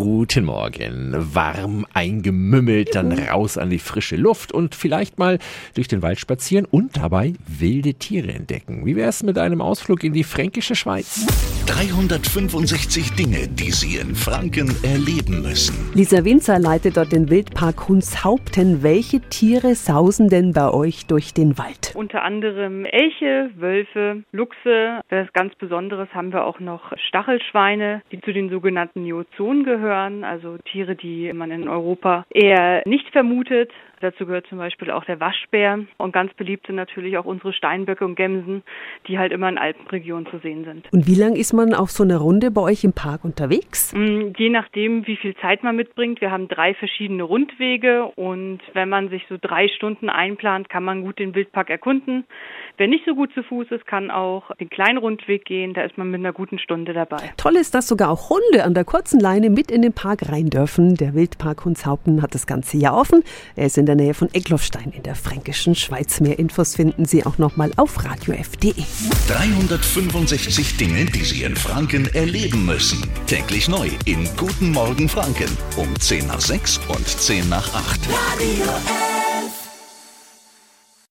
Guten Morgen. Warm eingemümmelt, dann raus an die frische Luft und vielleicht mal durch den Wald spazieren und dabei wilde Tiere entdecken. Wie wär's mit einem Ausflug in die fränkische Schweiz? 365 Dinge, die Sie in Franken erleben müssen. Lisa Winzer leitet dort den Wildpark Hunshaupten. Welche Tiere sausen denn bei euch durch den Wald? Unter anderem Elche, Wölfe, Luchse. Was ganz Besonderes haben wir auch noch Stachelschweine, die zu den sogenannten Neozonen gehören, also Tiere, die man in Europa eher nicht vermutet. Dazu gehört zum Beispiel auch der Waschbär und ganz beliebt sind natürlich auch unsere Steinböcke und Gämsen, die halt immer in Alpenregionen zu sehen sind. Und wie lang ist man auf so einer Runde bei euch im Park unterwegs? Mm, je nachdem, wie viel Zeit man mitbringt. Wir haben drei verschiedene Rundwege und wenn man sich so drei Stunden einplant, kann man gut den Wildpark erkunden. Wer nicht so gut zu Fuß ist, kann auch den kleinen Rundweg gehen. Da ist man mit einer guten Stunde dabei. Toll ist, dass sogar auch Hunde an der kurzen Leine mit in den Park rein dürfen. Der Wildpark Hunshaupten hat das ganze Jahr offen. Er ist in der Nähe von Egloffstein in der fränkischen Schweiz. Mehr Infos finden Sie auch nochmal auf radiof.de. 365 Dinge, die Sie in Franken erleben müssen. Täglich neu in Guten Morgen Franken um 10 nach 6 und 10 nach 8. Radio F.